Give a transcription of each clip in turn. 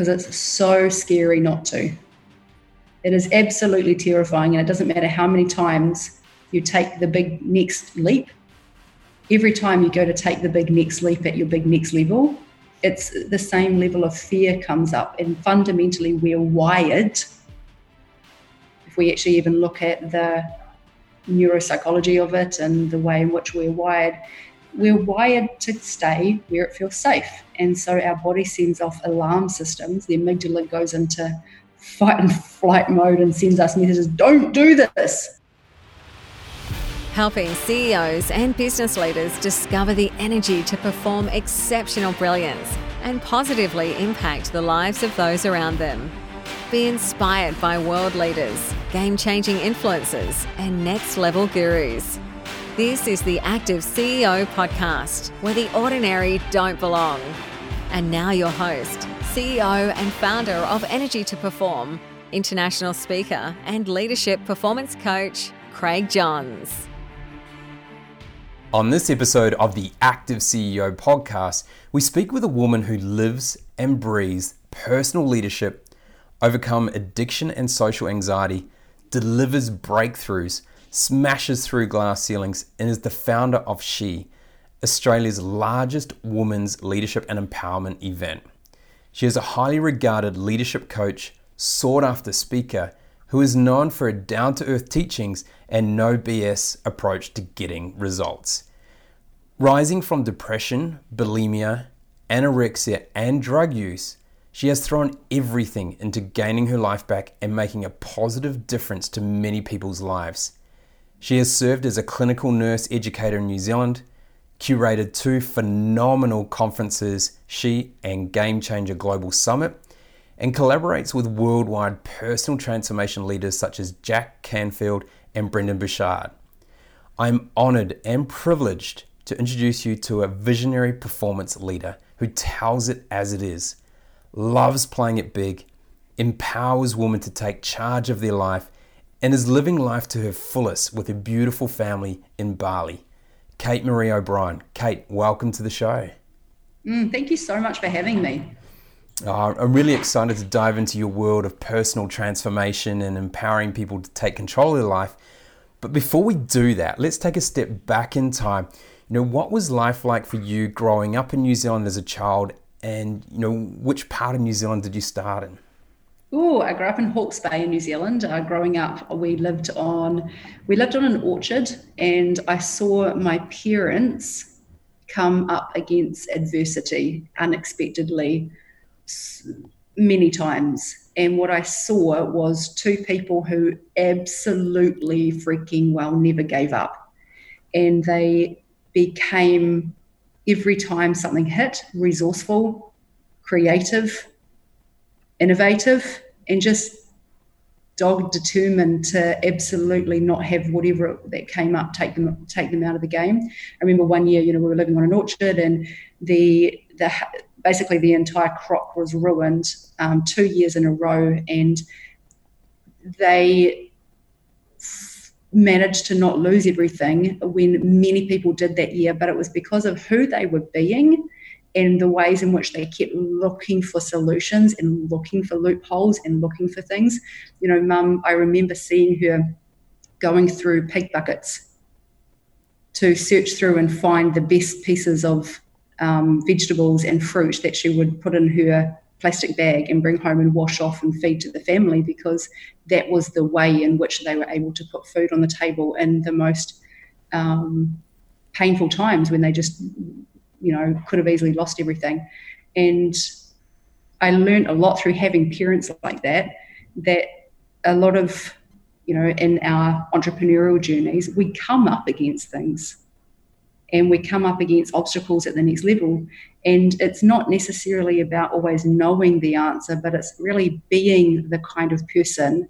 because it's so scary not to. It is absolutely terrifying, and it doesn't matter how many times you take the big next leap. Every time you go to take the big next leap at your big next level, it's the same level of fear comes up. And fundamentally, we're wired. If we actually even look at the neuropsychology of it and the way in which we're wired, we're wired to stay where it feels safe. And so our body sends off alarm systems. The amygdala goes into fight and flight mode and sends us messages don't do this. Helping CEOs and business leaders discover the energy to perform exceptional brilliance and positively impact the lives of those around them. Be inspired by world leaders, game changing influencers, and next level gurus. This is the Active CEO podcast, where the ordinary don't belong. And now, your host, CEO and founder of Energy to Perform, international speaker and leadership performance coach, Craig Johns. On this episode of the Active CEO podcast, we speak with a woman who lives and breathes personal leadership overcome addiction and social anxiety, delivers breakthroughs, smashes through glass ceilings, and is the founder of She, Australia's largest women's leadership and empowerment event. She is a highly regarded leadership coach, sought after speaker, who is known for her down to earth teachings and no BS approach to getting results. Rising from depression, bulimia, anorexia, and drug use, she has thrown everything into gaining her life back and making a positive difference to many people's lives. She has served as a clinical nurse educator in New Zealand, curated two phenomenal conferences, She and Game Changer Global Summit, and collaborates with worldwide personal transformation leaders such as Jack Canfield and Brendon Burchard. I'm honored and privileged to introduce you to a visionary performance leader who tells it as it is loves playing it big, empowers women to take charge of their life, and is living life to her fullest with a beautiful family in Bali. Kate Marie O'Brien. Kate, welcome to the show. Mm, thank you so much for having me. Uh, I'm really excited to dive into your world of personal transformation and empowering people to take control of their life. But before we do that, let's take a step back in time. You know, what was life like for you growing up in New Zealand as a child and you know, which part of New Zealand did you start in? Oh, I grew up in Hawke's Bay in New Zealand. Uh, growing up, we lived on we lived on an orchard, and I saw my parents come up against adversity unexpectedly many times. And what I saw was two people who absolutely freaking well never gave up, and they became every time something hit, resourceful, creative, innovative, and just dogged, determined to absolutely not have whatever that came up take them take them out of the game. I remember one year, you know, we were living on an orchard, and the the basically the entire crop was ruined um, two years in a row, and they managed to not lose everything when many people did that year, but it was because of who they were being and the ways in which they kept looking for solutions and looking for loopholes and looking for things. You know, mum, I remember seeing her going through pig buckets to search through and find the best pieces of um, vegetables and fruit that she would put in her plastic bag and bring home and wash off and feed to the family because that was the way in which they were able to put food on the table in the most um, painful times when they just, you know, could have easily lost everything. And I learned a lot through having parents like that, that a lot of, you know, in our entrepreneurial journeys, we come up against things and we come up against obstacles at the next level. And it's not necessarily about always knowing the answer, but it's really being the kind of person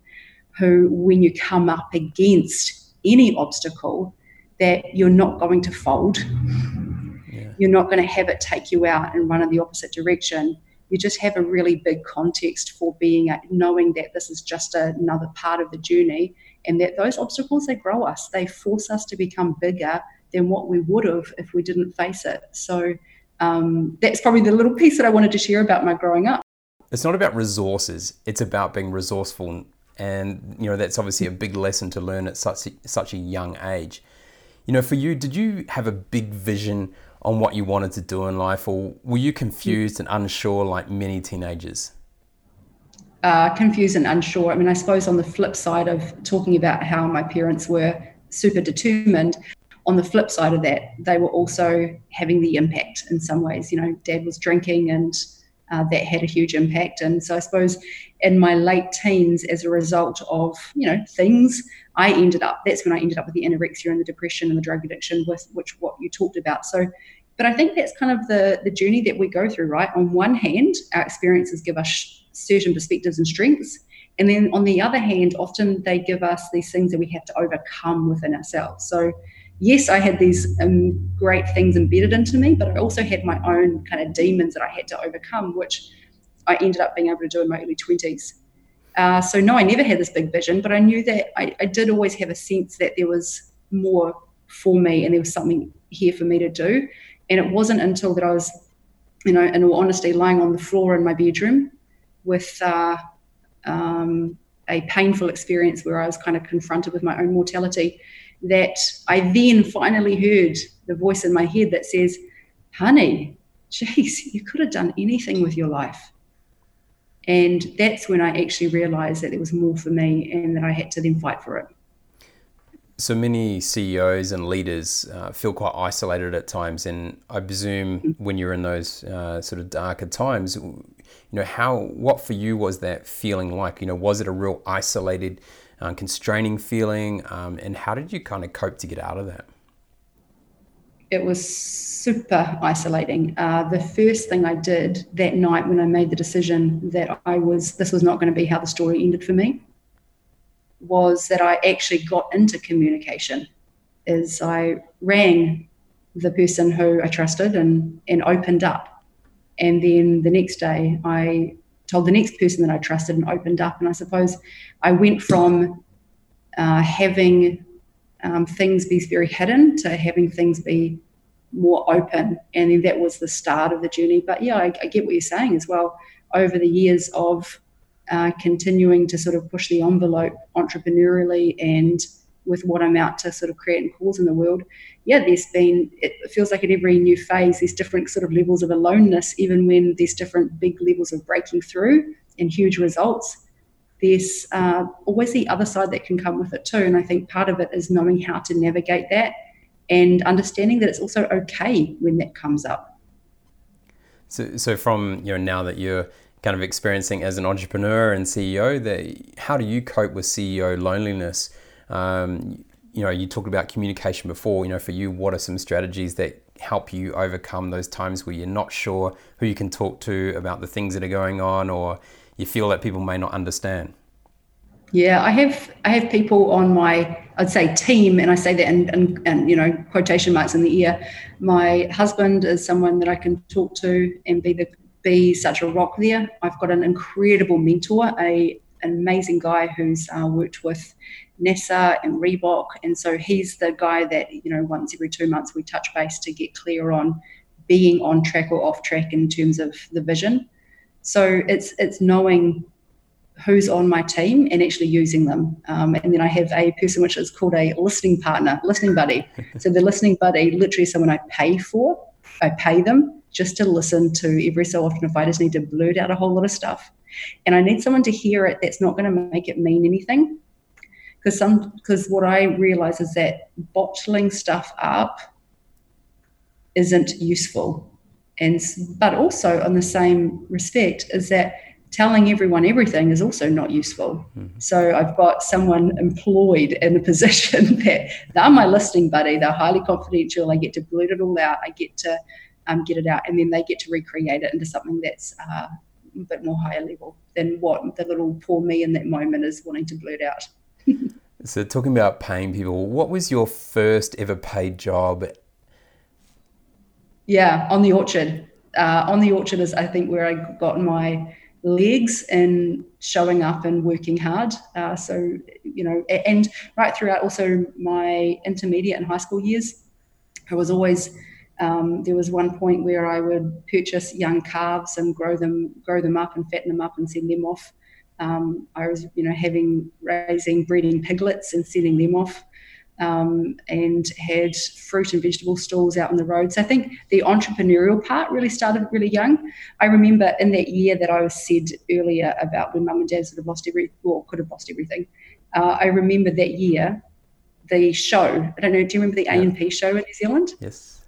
who, when you come up against any obstacle, that you're not going to fold. You're not going to have it take you out and run in the opposite direction. You just have a really big context for being knowing that this is just another part of the journey and that those obstacles they grow us they force us to become bigger than what we would have if we didn't face it. So um, that's probably the little piece that I wanted to share about my growing up. it's not about resources, it's about being resourceful. And, you know, that's obviously a big lesson to learn at such such a young age. You know, for you, did you have a big vision on what you wanted to do in life, or were you confused and unsure like many teenagers? Uh, confused and unsure. I mean, I suppose on the flip side of talking about how my parents were super determined, on the flip side of that, they were also having the impact in some ways. You know, dad was drinking and uh, that had a huge impact. And so I suppose in my late teens, as a result of, you know, things, I ended up, that's when I ended up with the anorexia and the depression and the drug addiction, with which what you talked about. So, but I think that's kind of the, the journey that we go through, right? On one hand, our experiences give us certain perspectives and strengths. And then on the other hand, often they give us these things that we have to overcome within ourselves. So, yes, I had these um, great things embedded into me, but I also had my own kind of demons that I had to overcome, which I ended up being able to do in my early 20s. Uh, so, no, I never had this big vision, but I knew that I, I did always have a sense that there was more for me and there was something here for me to do. And it wasn't until that I was, you know, in all honesty, lying on the floor in my bedroom with uh, um, a painful experience where I was kind of confronted with my own mortality that I then finally heard the voice in my head that says, honey, geez, you could have done anything with your life. And that's when I actually realized that there was more for me and that I had to then fight for it. So many CEOs and leaders uh, feel quite isolated at times, and I presume mm-hmm. when you're in those uh, sort of darker times, you know how what for you was that feeling like? You know, was it a real isolated uh, constraining feeling? Um, and how did you kind of cope to get out of that? It was super isolating. Uh, the first thing I did that night when I made the decision that I was this was not going to be how the story ended for me was that I actually got into communication. Is I rang the person who I trusted and and opened up, and then the next day I told the next person that I trusted and opened up. And I suppose I went from uh, having um, things be very hidden to having things be more open. And then that was the start of the journey. But yeah, I, I get what you're saying as well. Over the years of uh, continuing to sort of push the envelope entrepreneurially and with what I'm out to sort of create and cause in the world, yeah, there's been, it feels like at every new phase, there's different sort of levels of aloneness, even when there's different big levels of breaking through and huge results. There's uh, always the other side that can come with it too. And I think part of it is knowing how to navigate that and understanding that it's also okay when that comes up. So, so from you know now that you're kind of experiencing as an entrepreneur and CEO, that how do you cope with CEO loneliness? Um, you know, you talked about communication before. You know, for you, what are some strategies that help you overcome those times where you're not sure who you can talk to about the things that are going on, or you feel that people may not understand? Yeah, I have I have people on my I'd say team, and I say that and and, and you know quotation marks in the ear. My husband is someone that I can talk to and be the be such a rock there. I've got an incredible mentor, a an amazing guy who's uh, worked with NASA and Reebok. And so he's the guy that, you know, once every two months we touch base to get clear on being on track or off track in terms of the vision. So it's it's knowing who's on my team and actually using them. Um, and then I have a person which is called a listening partner, listening buddy. so the listening buddy, literally someone I pay for. I pay them just to listen to every so often if I just need to blurt out a whole lot of stuff. And I need someone to hear it that's not going to make it mean anything because some because what I realize is that bottling stuff up isn't useful, and but also on the same respect is that telling everyone everything is also not useful. Mm-hmm. So I've got someone employed in a position that they're my listening buddy. They're highly confidential. I get to blurt it all out. I get to um, get it out, and then they get to recreate it into something that's uh, a bit more higher level than what the little poor me in that moment is wanting to blurt out. so, talking about paying people, what was your first ever paid job? Yeah, on the orchard. Uh, on the orchard is, I think, where I got my legs and showing up and working hard. Uh, so, you know, and right throughout also my intermediate and high school years, I was always Um, there was one point where I would purchase young calves and grow them, grow them up and fatten them up and send them off. Um, I was, you know, having raising breeding piglets and sending them off um, and had fruit and vegetable stalls out on the road. So I think the entrepreneurial part really started really young. I remember in that year that I was said earlier about when mum and dad sort of lost every, or could have lost everything. Uh, I remember that year, the show. I don't know. Do you remember the yeah. A&P show in New Zealand? Yes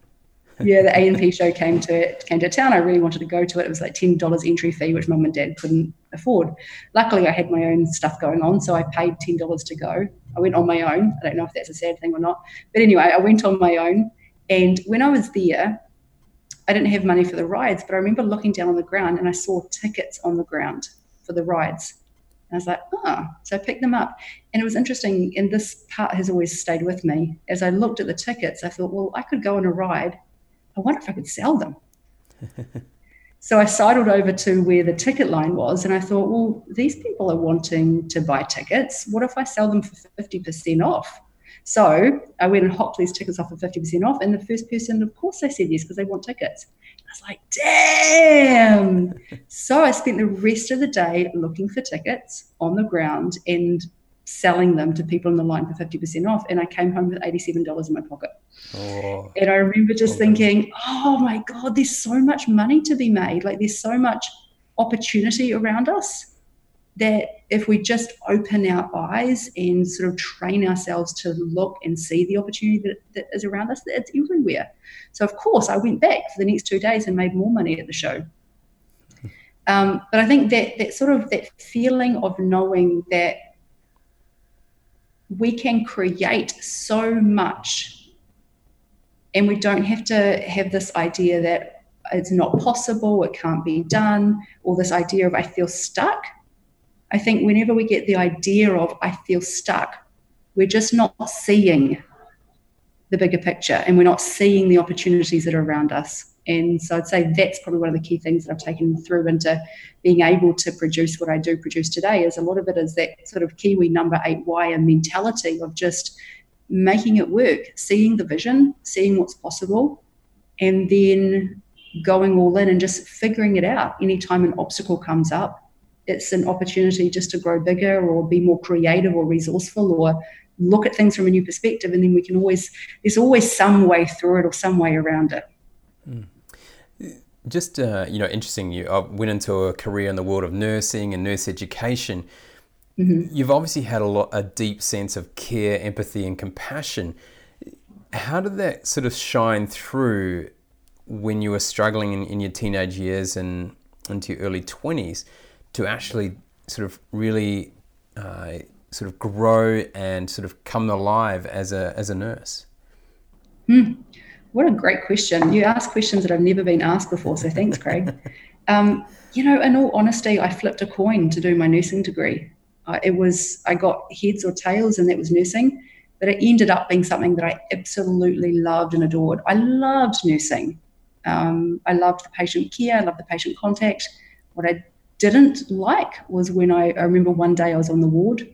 yeah, the A&P show came to came to town. I really wanted to go to it. It was like ten dollars entry fee, which mum and dad couldn't afford. Luckily, I had my own stuff going on, so I paid ten dollars to go. I went on my own. I don't know if that's a sad thing or not, but anyway, I went on my own. And when I was there, I didn't have money for the rides, but I remember looking down on the ground and I saw tickets on the ground for the rides. And I was like, oh, so I picked them up. And it was interesting, and this part has always stayed with me. As I looked at the tickets, I thought, well, I could go on a ride I wonder if I could sell them. so I sidled over to where the ticket line was and I thought, well, these people are wanting to buy tickets. What if I sell them for 50% off? So I went and hopped these tickets off for 50% off. And the first person, of course, they said yes because they want tickets. I was like, damn. so I spent the rest of the day looking for tickets on the ground and selling them to people in the line for 50% off. And I came home with $87 in my pocket. Oh, and I remember just thinking, oh my God, there's so much money to be made. Like there's so much opportunity around us that if we just open our eyes and sort of train ourselves to look and see the opportunity that, that is around us, it's everywhere. So, of course, I went back for the next two days and made more money at the show. Um, but I think that that sort of that feeling of knowing that we can create so much and we don't have to have this idea that it's not possible, it can't be done, or this idea of I feel stuck. I think whenever we get the idea of I feel stuck, we're just not seeing the bigger picture and we're not seeing the opportunities that are around us. And so I'd say that's probably one of the key things that I've taken through into being able to produce what I do produce today is a lot of it is that sort of Kiwi number eight wire mentality of just making it work, seeing the vision, seeing what's possible, and then going all in and just figuring it out. Anytime an obstacle comes up, it's an opportunity just to grow bigger or be more creative or resourceful or look at things from a new perspective. And then we can always, there's always some way through it or some way around it. Mm. Just uh, you know, interesting. You I went into a career in the world of nursing and nurse education. Mm-hmm. You've obviously had a lot, a deep sense of care, empathy, and compassion. How did that sort of shine through when you were struggling in, in your teenage years and into your early twenties to actually sort of really uh, sort of grow and sort of come alive as a as a nurse? Hmm. What a great question. You ask questions that I've never been asked before, so thanks, Craig. um, you know, in all honesty, I flipped a coin to do my nursing degree. Uh, it was, I got heads or tails, and that was nursing, but it ended up being something that I absolutely loved and adored. I loved nursing. Um, I loved the patient care, I loved the patient contact. What I didn't like was when I, I remember one day I was on the ward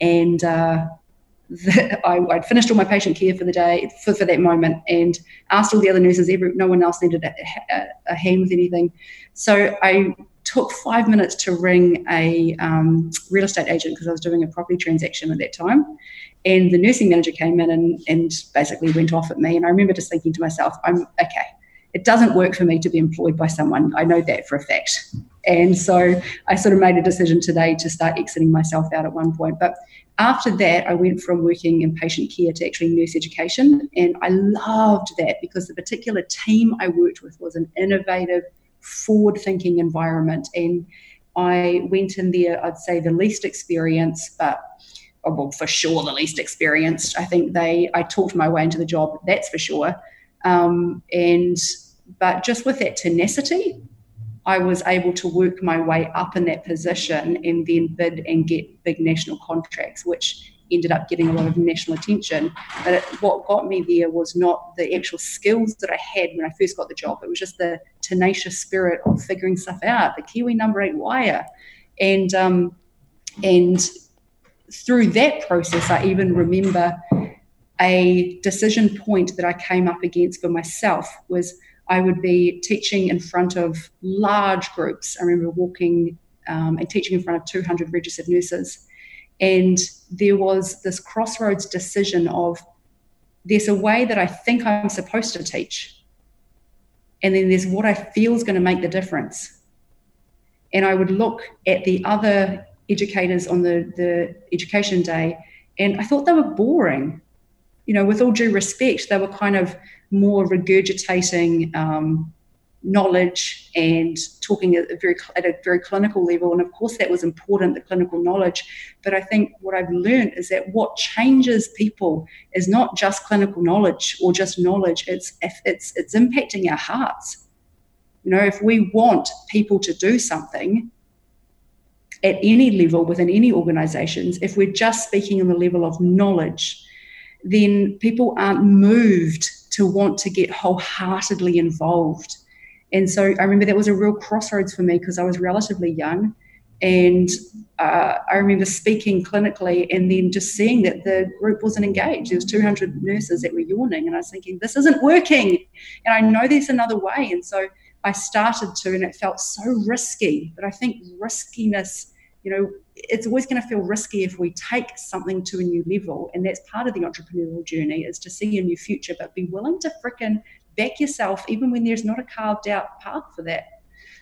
and uh, I, would finished all my patient care for the day for, for that moment and asked all the other nurses every no one else needed a, a, a hand with anything. So i took five minutes to ring a um, real estate agent because i was doing a property transaction at that time. And the nursing manager came in and, and basically went off at me. And i remember just thinking to myself i'm okay it doesn't work for me to be employed by someone i know that for a fact and so I sort of made a decision today to start exiting myself out at one point. But after that, I went from working in patient care to actually nurse education. And I loved that because the particular team I worked with was an innovative, forward thinking environment. And I went in there, I'd say the least experienced, but oh, well, for sure the least experienced. I think they, I talked my way into the job, that's for sure. Um, and, but just with that tenacity, I was able to work my way up in that position and then bid and get big national contracts, which ended up getting a lot of national attention. But it, what got me there was not the actual skills that I had when I first got the job. It was just the tenacious spirit of figuring stuff out, the Kiwi number eight wire. And um, and through that process, I even remember a decision point that I came up against for myself was I would be teaching in front of large groups. I remember walking um, and teaching in front of 200 registered nurses. And there was this crossroads decision of there's a way that I think I'm supposed to teach, and then there's what I feel is going to make the difference. And I would look at the other educators on the, the education day, and I thought they were boring. You know, with all due respect, they were kind of more regurgitating um, knowledge and talking at a very at a very clinical level. And of course that was important the clinical knowledge. But i think what i've learned is that what changes people is not just clinical knowledge or just knowledge. It's it's it's impacting our hearts. You know if we want people to do something at any level within any organizations if we're just speaking on the level of knowledge then people aren't moved to want to get wholeheartedly involved and so I remember that was a real crossroads for me because I was relatively young. And uh, I remember speaking clinically and then just seeing that the group wasn't engaged. There was 200 nurses that were yawning, and I was thinking, this isn't working. And I know there's another way. And so I started to, and it felt so risky. But I think riskiness, you know, it's always going to feel risky if we take something to a new level. And that's part of the entrepreneurial journey is to see a new future, but be willing to fricking back yourself even when there's not a carved out path for that.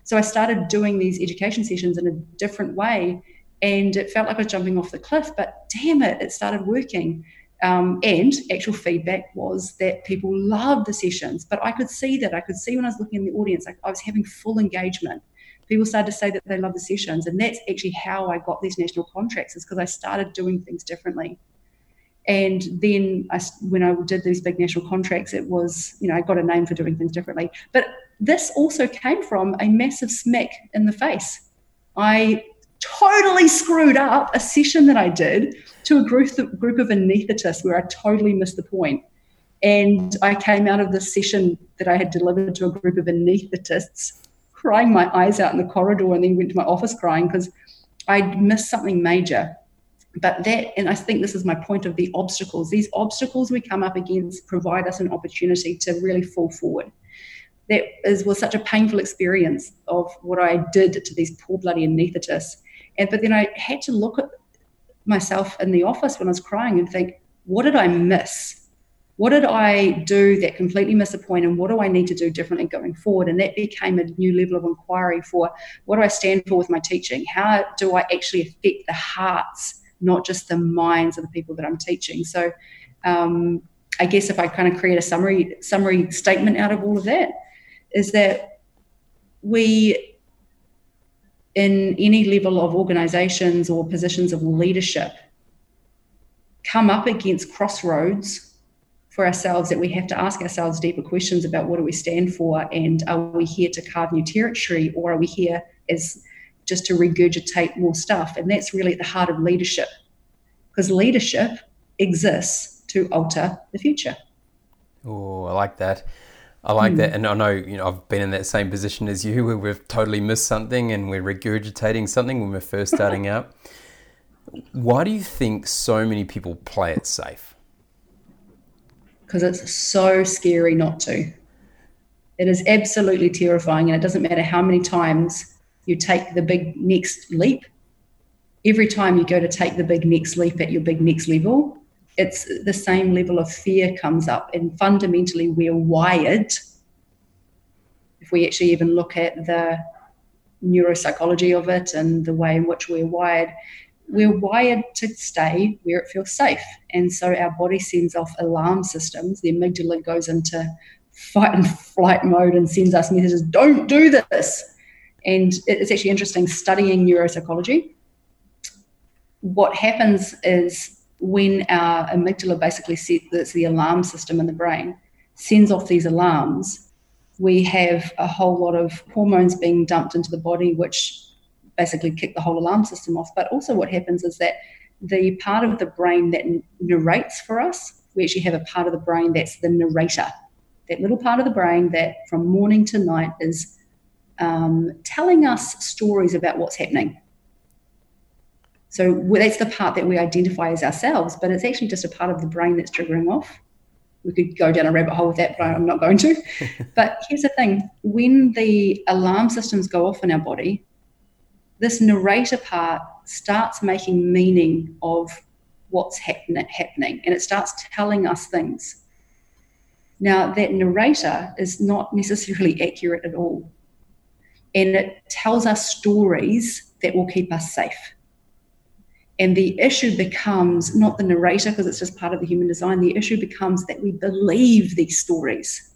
So I started doing these education sessions in a different way, and it felt like I was jumping off the cliff. But damn it, it started working. Um, and actual feedback was that people loved the sessions, but I could see that. I could see when I was looking in the audience, like I was having full engagement. People started to say that they love the sessions, and that's actually how I got these national contracts. Is because I started doing things differently. And then I, when I did these big national contracts, it was, you know, I got a name for doing things differently. But this also came from a massive smack in the face. I totally screwed up a session that I did to a group, group of anaesthetists where I totally missed the point. And I came out of this session that I had delivered to a group of anaesthetists crying my eyes out in the corridor and then went to my office crying because I'd missed something major. But that and i think this is my point of the obstacles. These obstacles we come up against provide us an opportunity to really fall forward. That is was such a painful experience of what i did to these poor bloody anaesthetists. And but then i had to look at myself in the office when i was crying and think what did i miss what did I do that completely missed a point and what do I need to do differently going forward? And that became a new level of inquiry for what do I stand for with my teaching? How do I actually affect the hearts not just the minds of the people that I'm teaching. So um, I guess if I kind of create a summary summary statement out of all of that, is that we in any level of organizations or positions of leadership come up against crossroads for ourselves that we have to ask ourselves deeper questions about what do we stand for and are we here to carve new territory or are we here as just to regurgitate more stuff. And that's really at the heart of leadership because leadership exists to alter the future. Oh, I like that. I like mm. that, and I know you know I've been in that same position as you, where we've totally missed something and we're regurgitating something when we're first starting out. Why do you think so many people play it safe? Because it's so scary not to. It is absolutely terrifying, and it doesn't matter how many times you take the big next leap, every time you go to take the big next leap at your big next level, it's the same level of fear comes up. And fundamentally, we're wired, if we actually even look at the neuropsychology of it and the way in which we're wired, we're wired to stay where it feels safe. And so our body sends off alarm systems. The amygdala goes into fight and flight mode and sends us messages don't do this and it's actually interesting studying neuropsychology. What happens is when our amygdala basically sets the alarm system in the brain, sends off these alarms, we have a whole lot of hormones being dumped into the body, which basically kick the whole alarm system off. But also, what happens is that the part of the brain that narrates for us, we actually have a part of the brain that's the narrator. That little part of the brain that from morning to night is um, telling us stories about what's happening. So that's the part that we identify as ourselves, but it's actually just a part of the brain that's triggering off. We could go down a rabbit hole with that, but I'm not going to. but here's the thing when the alarm systems go off in our body, this narrator part starts making meaning of what's happen- happening and it starts telling us things. Now, that narrator is not necessarily accurate at all. And it tells us stories that will keep us safe. And the issue becomes not the narrator, because it's just part of the human design, the issue becomes that we believe these stories.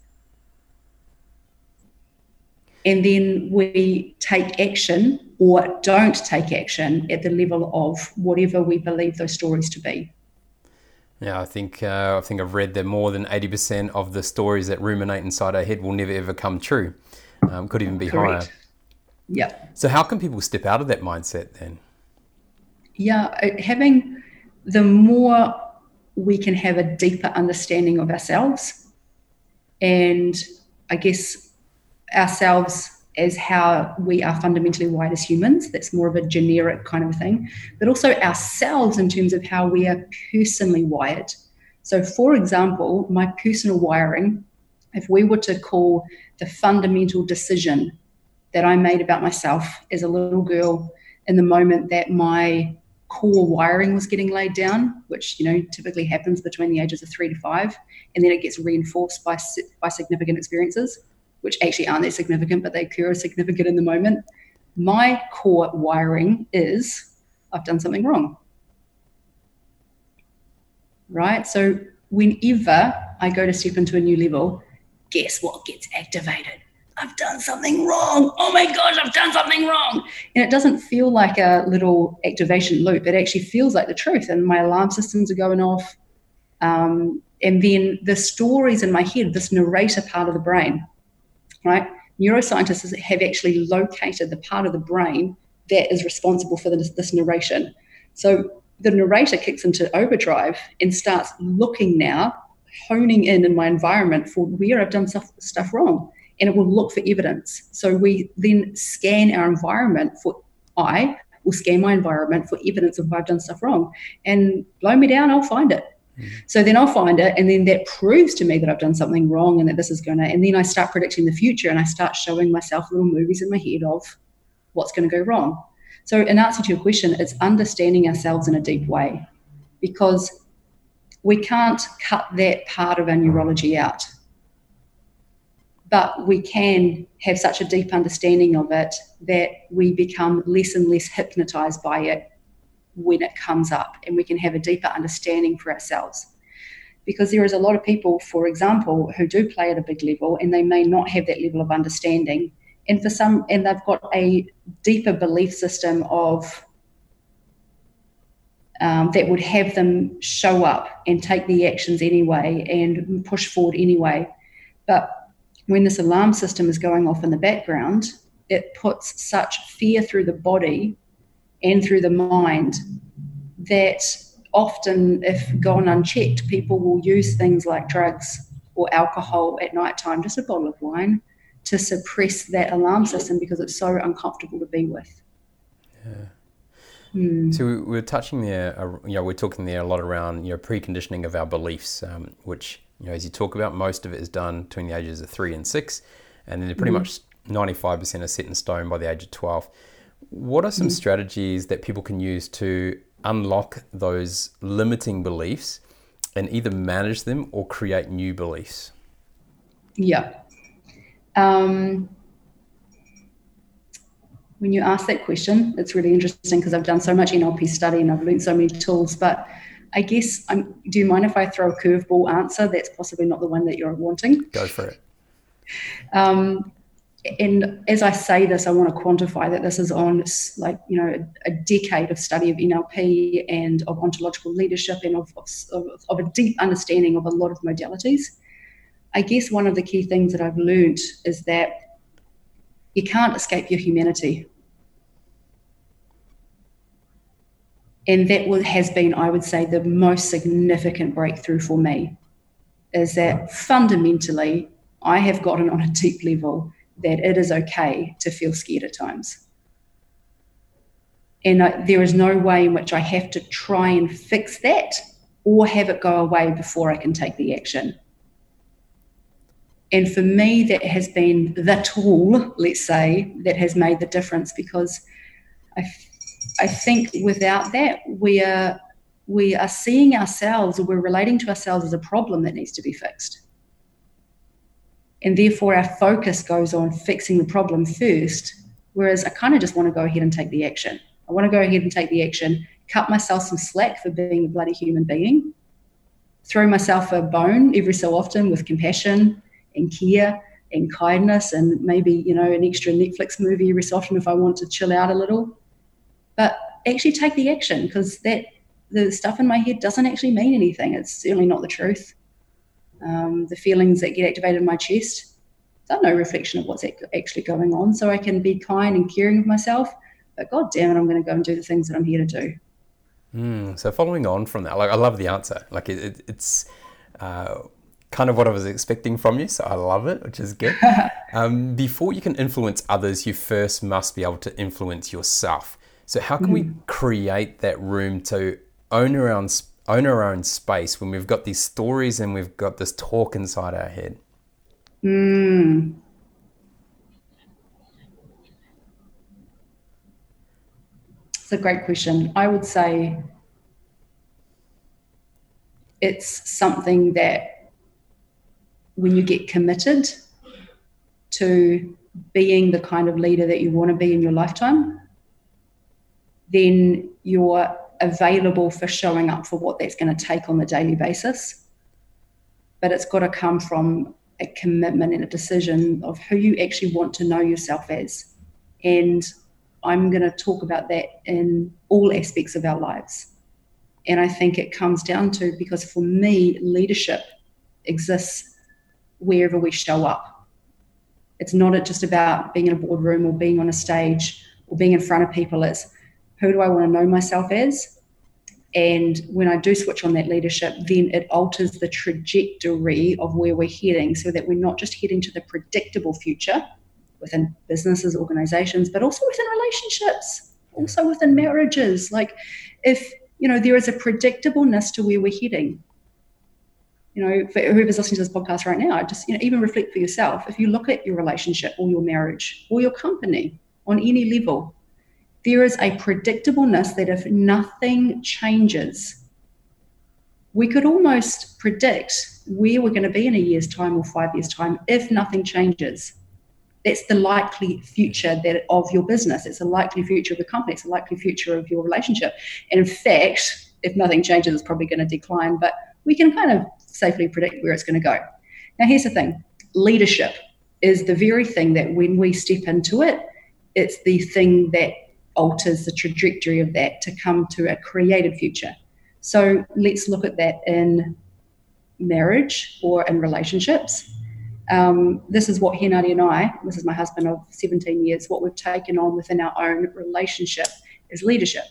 And then we take action or don't take action at the level of whatever we believe those stories to be. Yeah, I think uh, I think I've read that more than eighty percent of the stories that ruminate inside our head will never ever come true. Um, could even be Correct. higher. Yeah. So how can people step out of that mindset then? Yeah, uh, having the more we can have a deeper understanding of ourselves, and I guess ourselves as how we are fundamentally wired as humans. That's more of a generic kind of thing, but also ourselves in terms of how we are personally wired. So, for example, my personal wiring, if we were to call the fundamental decision that I made about myself as a little girl in the moment that my core wiring was getting laid down, which you know typically happens between the ages of three to five, and then it gets reinforced by by significant experiences which actually aren't that significant, but they as significant in the moment. My core wiring is I've done something wrong. Right? So whenever I go to step into a new level, guess what gets activated? I've done something wrong. Oh my gosh, I've done something wrong. And it doesn't feel like a little activation loop. It actually feels like the truth. And my alarm systems are going off. Um, and then the stories in my head, this narrator part of the brain, right? Neuroscientists have actually located the part of the brain that is responsible for this, this narration. So the narrator kicks into overdrive and starts looking now, honing in in my environment for where I've done stuff, stuff wrong. And it will look for evidence. So we then scan our environment for, I will scan my environment for evidence of if I've done stuff wrong. And blow me down, I'll find it. So then I'll find it, and then that proves to me that I've done something wrong and that this is going to. And then I start predicting the future, and I start showing myself little movies in my head of what's going to go wrong. So, in answer to your question, it's understanding ourselves in a deep way because we can't cut that part of our neurology out. But we can have such a deep understanding of it that we become less and less hypnotized by it when it comes up and we can have a deeper understanding for ourselves. Because there is a lot of people, for example, who do play at a big level and they may not have that level of understanding. And for some, and they've got a deeper belief system of um, that would have them show up and take the actions anyway and push forward anyway. But when this alarm system is going off in the background, it puts such fear through the body and through the mind that often, if gone unchecked, people will use things like drugs or alcohol at night time, just a bottle of wine, to suppress that alarm system because it's so uncomfortable to be with. Yeah. Hmm. So we're touching there, uh, you know, we're talking there a lot around, you know, preconditioning of our beliefs, um, which, you know, as you talk about, most of it is done between the ages of three and six, and then pretty mm-hmm. much 95% are set in stone by the age of 12. What are some mm. strategies that people can use to unlock those limiting beliefs and either manage them or create new beliefs? Yeah. Um, when you ask that question, it's really interesting because I've done so much NLP study and I've learned so many tools. But I guess, I'm, do you mind if I throw a curveball answer that's possibly not the one that you're wanting? Go for it. Um, and as I say this, I want to quantify that this is on like you know a, decade of study of NLP and of ontological leadership and of, of, of, a deep understanding of a lot of modalities. I guess one of the key things that I've learned is that you can't escape your humanity. And that has been, I would say, the most significant breakthrough for me is that fundamentally, I have gotten on a deep level that it is okay to feel scared at times. And I, there is no way in which I have to try and fix that or have it go away before I can take the action. And for me, that has been the tool, let's say, that has made the difference because I, I think without that, we are, we are seeing ourselves or we're relating to ourselves as a problem that needs to be fixed. And therefore, our focus goes on fixing the problem first, whereas I kind of just want to go ahead and take the action. I want to go ahead and take the action, cut myself some slack for being a bloody human being, throw myself a bone every so often with compassion and care and kindness and maybe, you know, an extra Netflix movie every so often if I want to chill out a little. But actually take the action because that the stuff in my head doesn't actually mean anything. It's certainly not the truth. Um, the feelings that get activated in my chest, they're no reflection of what's actually going on. So I can be kind and caring of myself but God damn it, I'm going to go and do the things that I'm here to do. Mm, so following on from that, like I love the answer. Like it, it, it's uh, kind of what I was expecting from you, so I love it, which is good. um, before you can influence others, you first must be able to influence yourself. So how can mm. we hmm. create that room to own our own own our own space when we've got these stories and we've got this talk inside our head? Mm. It's a great question. I would say it's something that when you get committed to being the kind of leader that you want to be in your lifetime, then you're available for showing up for what that's going to take on the daily basis. But it's got to come from a commitment and a decision of who you actually want to know yourself as. And I'm going to talk about that in all aspects of our lives. And I think it comes down to because for me, leadership exists wherever we show up. It's not just about being in a boardroom or being on a stage or being in front of people. It's who do I want to know myself as? And when I do switch on that leadership, then it alters the trajectory of where we're heading so that we're not just heading to the predictable future, within businesses, organizations, but also within relationships, also within marriages. Like if, you know, there is a predictableness to where we're heading. You know, for whoever's listening to this podcast right now, just, you know, even reflect for yourself. If you look at your relationship or your marriage or your company on any level, there is a predictableness that if nothing changes, we could almost predict where we're going to be in a year's time or five years' time if nothing changes that's the likely future that of your business. It's a likely future of the company. It's a likely future of your relationship. And in fact, if nothing changes, it's probably going to decline. But we can kind of safely predict where it's going to go. Now, here's the thing: leadership is the very thing that when we step into it, it's the thing that alters the trajectory of that to come to a created future. So let's look at that in marriage or in relationships um, this is what Henari and I, this is my husband of 17 years, what we've taken on within our own relationship is leadership.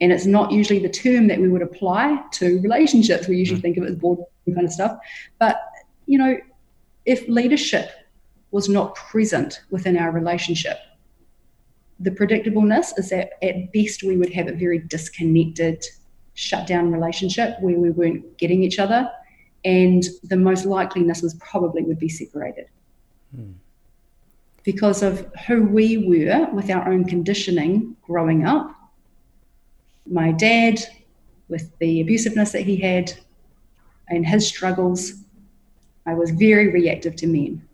And it's not usually the term that we would apply to relationships. We usually mm. think of it as board kind of stuff. But, you know, if leadership was not present within our relationship, the predictableness is that at best we would have a very disconnected, shut down relationship where we weren't getting each other and the most likeliness was probably would be separated because of who we were with our own conditioning growing up. My dad, with the abusiveness that he had and his struggles, I was very reactive to men.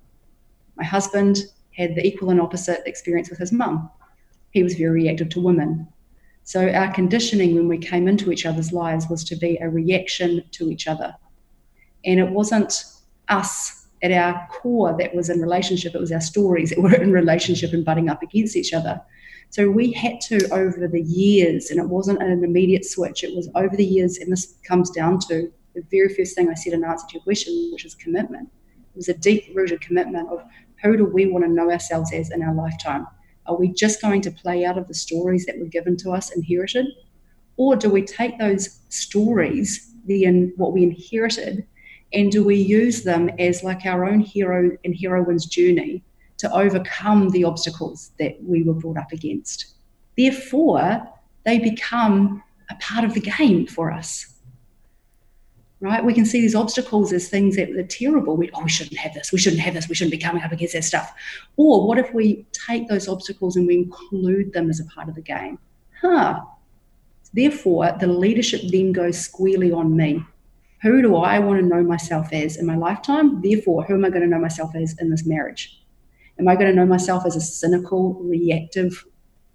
My husband had the equal and opposite experience with his mum. He was very reactive to women. So our conditioning when we came into each other's lives was to be a reaction to each other and it wasn't us at our core that was in relationship, it was our stories that were in relationship and butting up against each other. So we had to, over the years, and it wasn't an immediate switch, it was over the years, and this comes down to the very first thing I said in answer to your question, which is commitment. It was a deep rooted commitment of who do we want to know ourselves as in our lifetime? Are we just going to play out of the stories that were given to us, inherited? Or do we take those stories, the what we inherited, and do we use them as like our own hero and heroine's journey to overcome the obstacles that we were brought up against Therefore, they become a part of the game for us. Right? We can see these obstacles as things that are terrible. We, oh, we shouldn't have this. We shouldn't have this. We shouldn't be coming up against that stuff. Or what if we take those obstacles and we include them as a part of the game? Huh. Therefore, the leadership then goes squarely on me. Who do I want to know myself as in my lifetime? Therefore, who am I going to know myself as in this marriage? Am I going to know myself as a cynical, reactive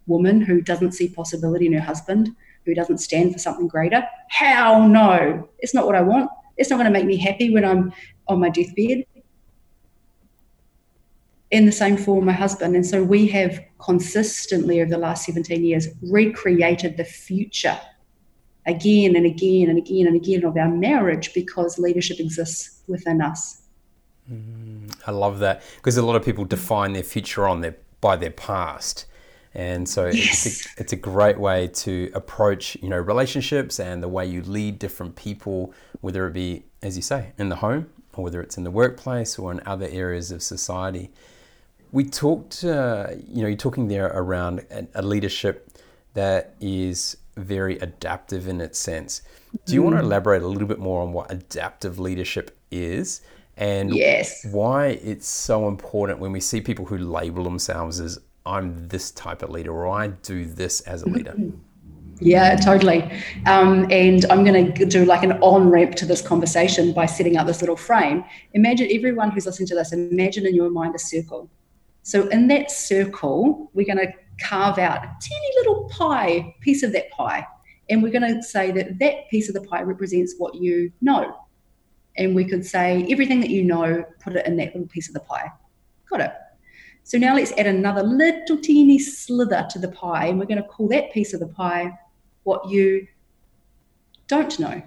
woman who doesn't see possibility in her husband, who doesn't stand for something greater? How no. It's not what I want. It's not going to make me happy when I'm on my deathbed. In the same for my husband. And so we have consistently over the last 17 years recreated the future again and again and again and again of our marriage because leadership exists within us. Mm, I love that because a lot of people define their future on their by their past. And so yes. it's, a, it's a great way to approach, you know, relationships and the way you lead different people, whether it be, as you say, in the home or whether it's in the workplace or in other areas of society. We talked, uh, you know, you're talking there around a, a leadership that is very adaptive in its sense. Do you mm. want to elaborate a little bit more on what adaptive leadership is and yes. why it's so important when we see people who label themselves as I'm this type of leader or I do this as a leader. Yeah, totally. Um, and I'm going to do like an on ramp to this conversation by setting up this little frame. Imagine everyone who's listening to this, imagine in your mind a circle. So, in that circle, we're going to carve out a teeny little pie, piece of that pie. And we're going to say that that piece of the pie represents what you know. And we could say everything that you know, put it in that little piece of the pie. Got it. So now let's add another little teeny slither to the pie, and we're going to call that piece of the pie what you don't know.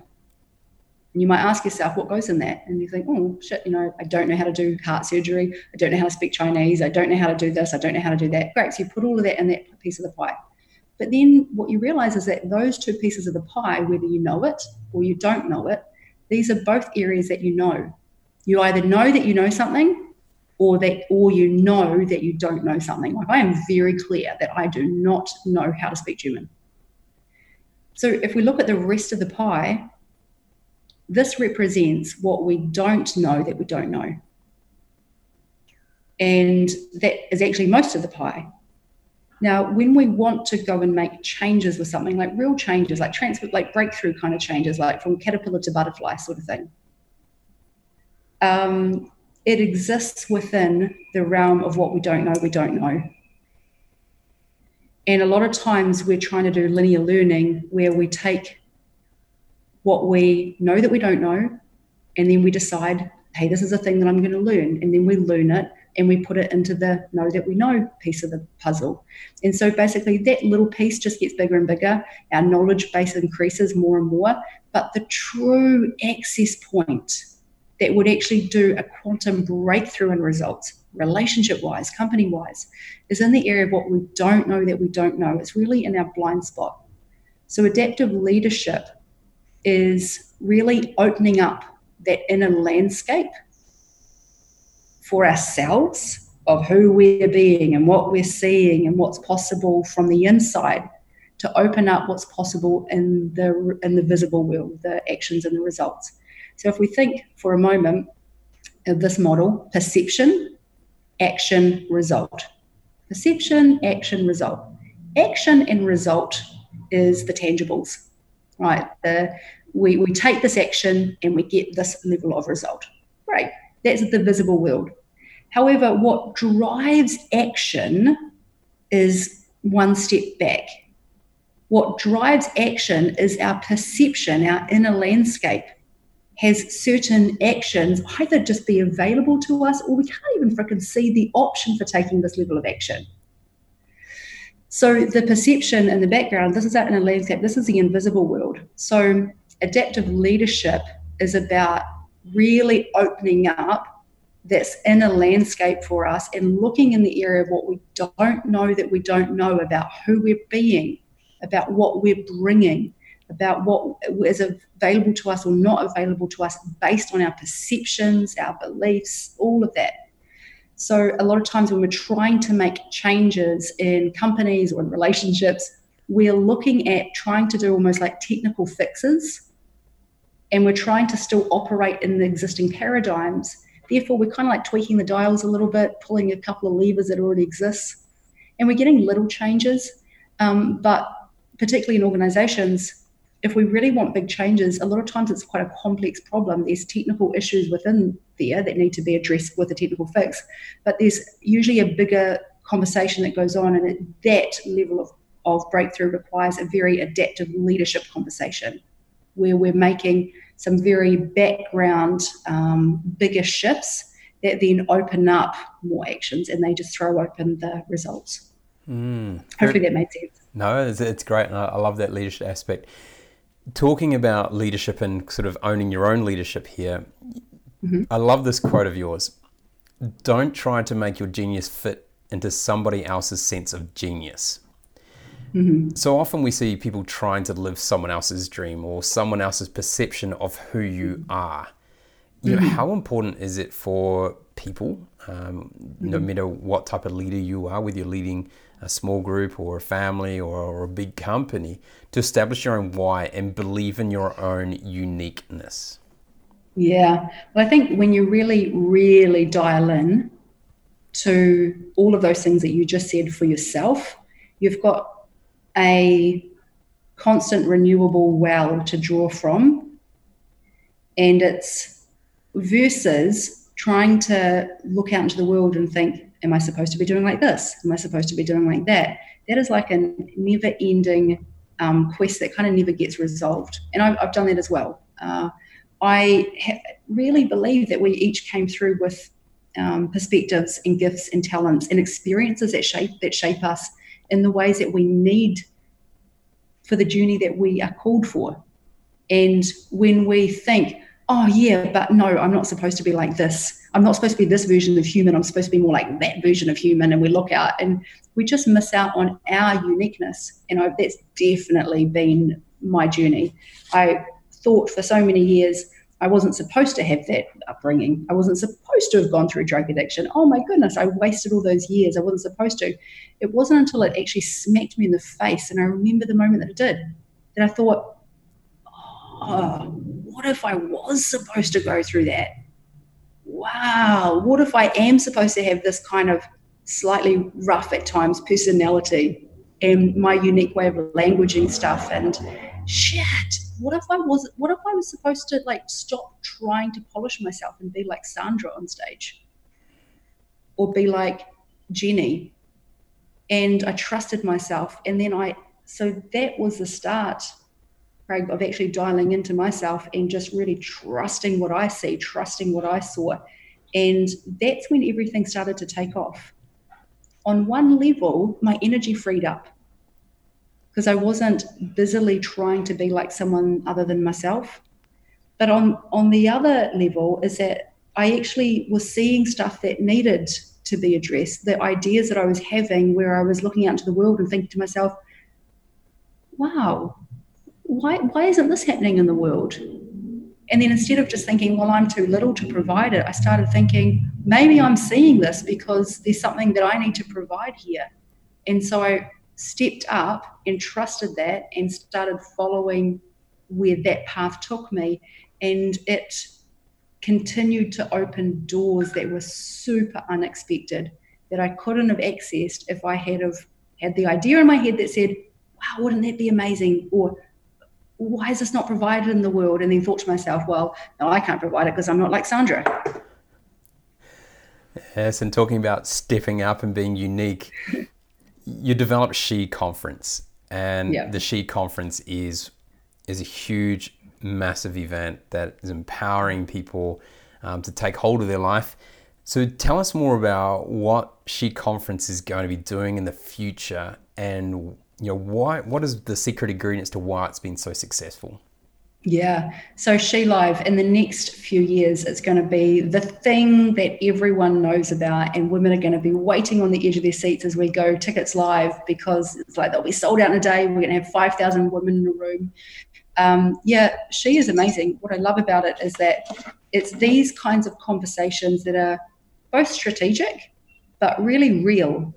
And you might ask yourself, what goes in that? And you think, oh, shit, you know, I don't know how to do heart surgery. I don't know how to speak Chinese. I don't know how to do this. I don't know how to do that. Great. So you put all of that in that piece of the pie. But then what you realize is that those two pieces of the pie, whether you know it or you don't know it, these are both areas that you know. You either know that you know something or that or you know that you don't know something. Like i am very clear that i do not know how to speak german. So if we look at the rest of the pie this represents what we don't know that we don't know. And that is actually most of the pie. Now when we want to go and make changes with something like real changes like transfer like breakthrough kind of changes like from caterpillar to butterfly sort of thing um, it exists within the realm of what we don't know, we don't know. And a lot of times we're trying to do linear learning where we take what we know that we don't know, and then we decide, hey, this is a thing that I'm going to learn. And then we learn it and we put it into the know that we know piece of the puzzle. And so basically, that little piece just gets bigger and bigger. Our knowledge base increases more and more. But the true access point that would actually do a quantum breakthrough in results, relationship wise, company wise, is in the area of what we don't know that we don't know. It's really in our blind spot. So, adaptive leadership is really opening up that inner landscape for ourselves of who we're being and what we're seeing and what's possible from the inside to open up what's possible in the in the visible world, the actions and the results. So if we think for a moment of this model, perception, action, result. Perception, action, result. Action and result is the tangibles, right? The, we, we take this action and we get this level of result. Great. That's the visible world. However, what drives action is one step back. What drives action is our perception, our inner landscape has certain actions either just be available to us or we can't even freaking see the option for taking this level of action. So the perception in the background, this is out in a landscape, this is the invisible world. So adaptive leadership is about really opening up this inner landscape for us and looking in the area of what we don't know that we don't know about who we're being, about what we're bringing, about what is available to us or not available to us based on our perceptions, our beliefs, all of that. So a lot of times when we're trying to make changes in companies or in relationships, we're looking at trying to do almost like technical fixes and we're trying to still operate in the existing paradigms. Therefore, we're kind of like tweaking the dials a little bit, pulling a couple of levers that already exist, and we're getting little changes. Um, but particularly in organizations, if we really want big changes, a lot of times it's quite a complex problem. There's technical issues within there that need to be addressed with a technical fix, but there's usually a bigger conversation that goes on, and at that level of, of breakthrough requires a very adaptive leadership conversation where we're making some very background um, bigger shifts that then open up more actions and they just throw open the results. Mm. Hopefully that made sense. No, it's, it's great. And I love that leadership aspect. Talking about leadership and sort of owning your own leadership here, mm-hmm. I love this quote of yours. Don't try to make your genius fit into somebody else's sense of genius. Mm-hmm. So often we see people trying to live someone else's dream or someone else's perception of who you are. You know, mm-hmm. how important is it for people, um, mm-hmm. no matter what type of leader you are, whether you're leading a small group or a family or, or a big company, to establish your own why and believe in your own uniqueness? Yeah. Well, I think when you really, really dial in to all of those things that you just said for yourself, you've got a constant renewable well to draw from. And it's versus trying to look out into the world and think, am I supposed to be doing like this? Am I supposed to be doing like that? That is like a never ending um, quest that kind of never gets resolved. And I've, I've done that as well. Uh, I ha- really believe that we each came through with um, perspectives and gifts and talents and experiences that shape that shape us in the ways that we need for the journey that we are called for. And when we think, oh, yeah, but no, I'm not supposed to be like this. I'm not supposed to be this version of human. I'm supposed to be more like that version of human. And we look out and we just miss out on our uniqueness. And I, that's definitely been my journey. I thought for so many years I wasn't supposed to have that upbringing. I wasn't supposed to have gone through drug addiction. Oh my goodness, I wasted all those years. I wasn't supposed to. It wasn't until it actually smacked me in the face, and I remember the moment that it did, that I thought, oh, what if I was supposed to go through that? Wow, what if I am supposed to have this kind of slightly rough at times personality and my unique way of languaging stuff and shit what if I was what if I was supposed to like stop trying to polish myself and be like Sandra on stage? Or be like Jenny. And I trusted myself. And then I so that was the start, Craig, of actually dialing into myself and just really trusting what I see, trusting what I saw. And that's when everything started to take off. On one level, my energy freed up because I wasn't busily trying to be like someone other than myself. But on on the other level is that I actually was seeing stuff that needed to be addressed, the ideas that I was having where I was looking out into the world and thinking to myself, wow, why why isn't this happening in the world? And then instead of just thinking, well, I'm too little to provide it, I started thinking, maybe I'm seeing this because there's something that I need to provide here. And so I stepped up and trusted that and started following where that path took me. And it continued to open doors that were super unexpected that I couldn't have accessed if I had have had the idea in my head that said, wow, wouldn't that be amazing? Or why is this not provided in the world? And then thought to myself, well, no, I can't provide it because I'm not like Sandra. Yes, and talking about stepping up and being unique, you developed She Conference, and yeah. the She Conference is is a huge, massive event that is empowering people um, to take hold of their life. So tell us more about what She Conference is going to be doing in the future, and you know why. What is the secret ingredients to why it's been so successful? Yeah. So She Live in the next few years, it's going to be the thing that everyone knows about, and women are going to be waiting on the edge of their seats as we go tickets live because it's like they'll be sold out in a day. We're going to have 5,000 women in a room. Um, yeah, She is amazing. What I love about it is that it's these kinds of conversations that are both strategic, but really real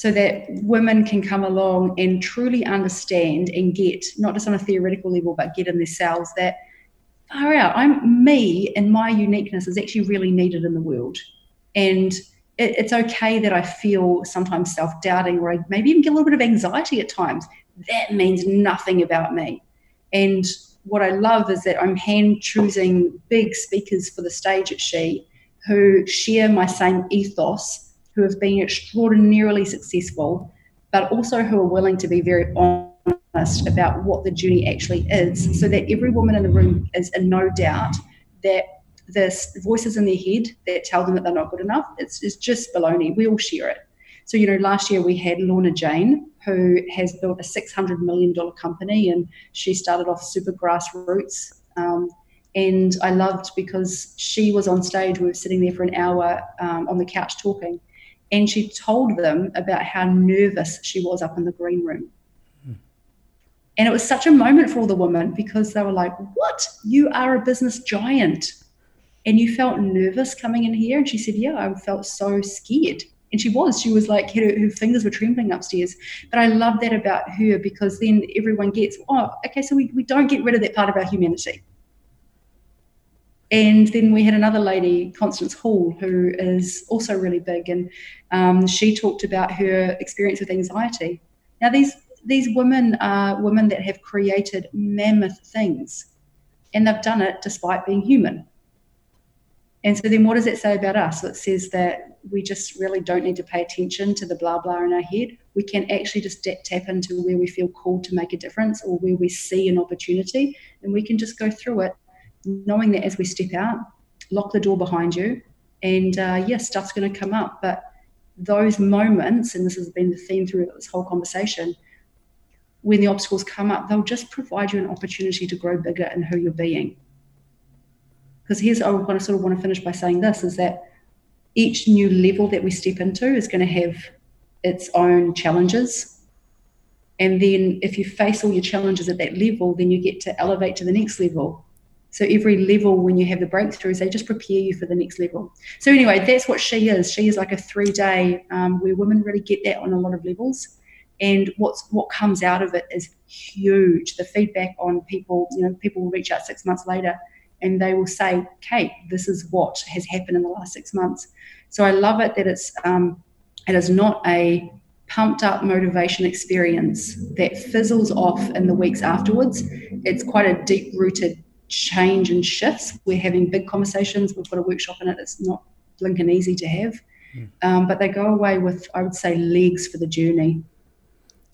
so that women can come along and truly understand and get, not just on a theoretical level, but get in themselves that far out, I'm me and my uniqueness is actually really needed in the world. And it, it's okay that I feel sometimes self doubting or I maybe even get a little bit of anxiety at times. That means nothing about me. And what I love is that I'm hand choosing big speakers for the stage at She who share my same ethos, who have been extraordinarily successful, but also who are willing to be very honest about what the journey actually is, so that every woman in the room is in no doubt that the voices in their head that tell them that they're not good enough, it's, it's just baloney. We all share it. So, you know, last year we had Lorna Jane, who has built a $600 million company and she started off super grassroots. Um, and I loved because she was on stage, we were sitting there for an hour um, on the couch talking, and she told them about how nervous she was up in the green room. Hmm. And it was such a moment for all the women because they were like, What? You are a business giant. And you felt nervous coming in here? And she said, Yeah, I felt so scared. And she was, she was like, her, her fingers were trembling upstairs. But I love that about her because then everyone gets, oh, okay, so we, we don't get rid of that part of our humanity. And then we had another lady, Constance Hall, who is also really big, and um, she talked about her experience with anxiety. Now, these these women are women that have created mammoth things, and they've done it despite being human. And so then what does it say about us? It says that we just really don't need to pay attention to the blah blah in our head. We can actually just tap into where we feel called to make a difference or where we see an opportunity and we can just go through it, knowing that as we step out, lock the door behind you. And uh, yes, yeah, stuff's going to come up. But those moments, and this has been the theme through this whole conversation, when the obstacles come up, they'll just provide you an opportunity to grow bigger in who you're being because here's I want to sort of want to finish by saying this is that each new level that we step into is going to have its own challenges. And then if you face all your challenges at that level, then you get to elevate to the next level. So every level, when you have the breakthroughs, they just prepare you for the next level. So anyway, that's what she is. She is like a three-day um, where women really get that on a lot of levels. And what's what comes out of it is huge. The feedback on people, you know, people will reach out six months later and they will say, Kate, this is what has happened in the last six months. So I love it that it's um, it is not a pumped up motivation experience that fizzles off in the weeks afterwards. It's quite a deep rooted change and shifts. We're having big conversations. We've got a workshop in it. It's not blinking easy to have, mm. um, but they go away with, I would say, legs for the journey.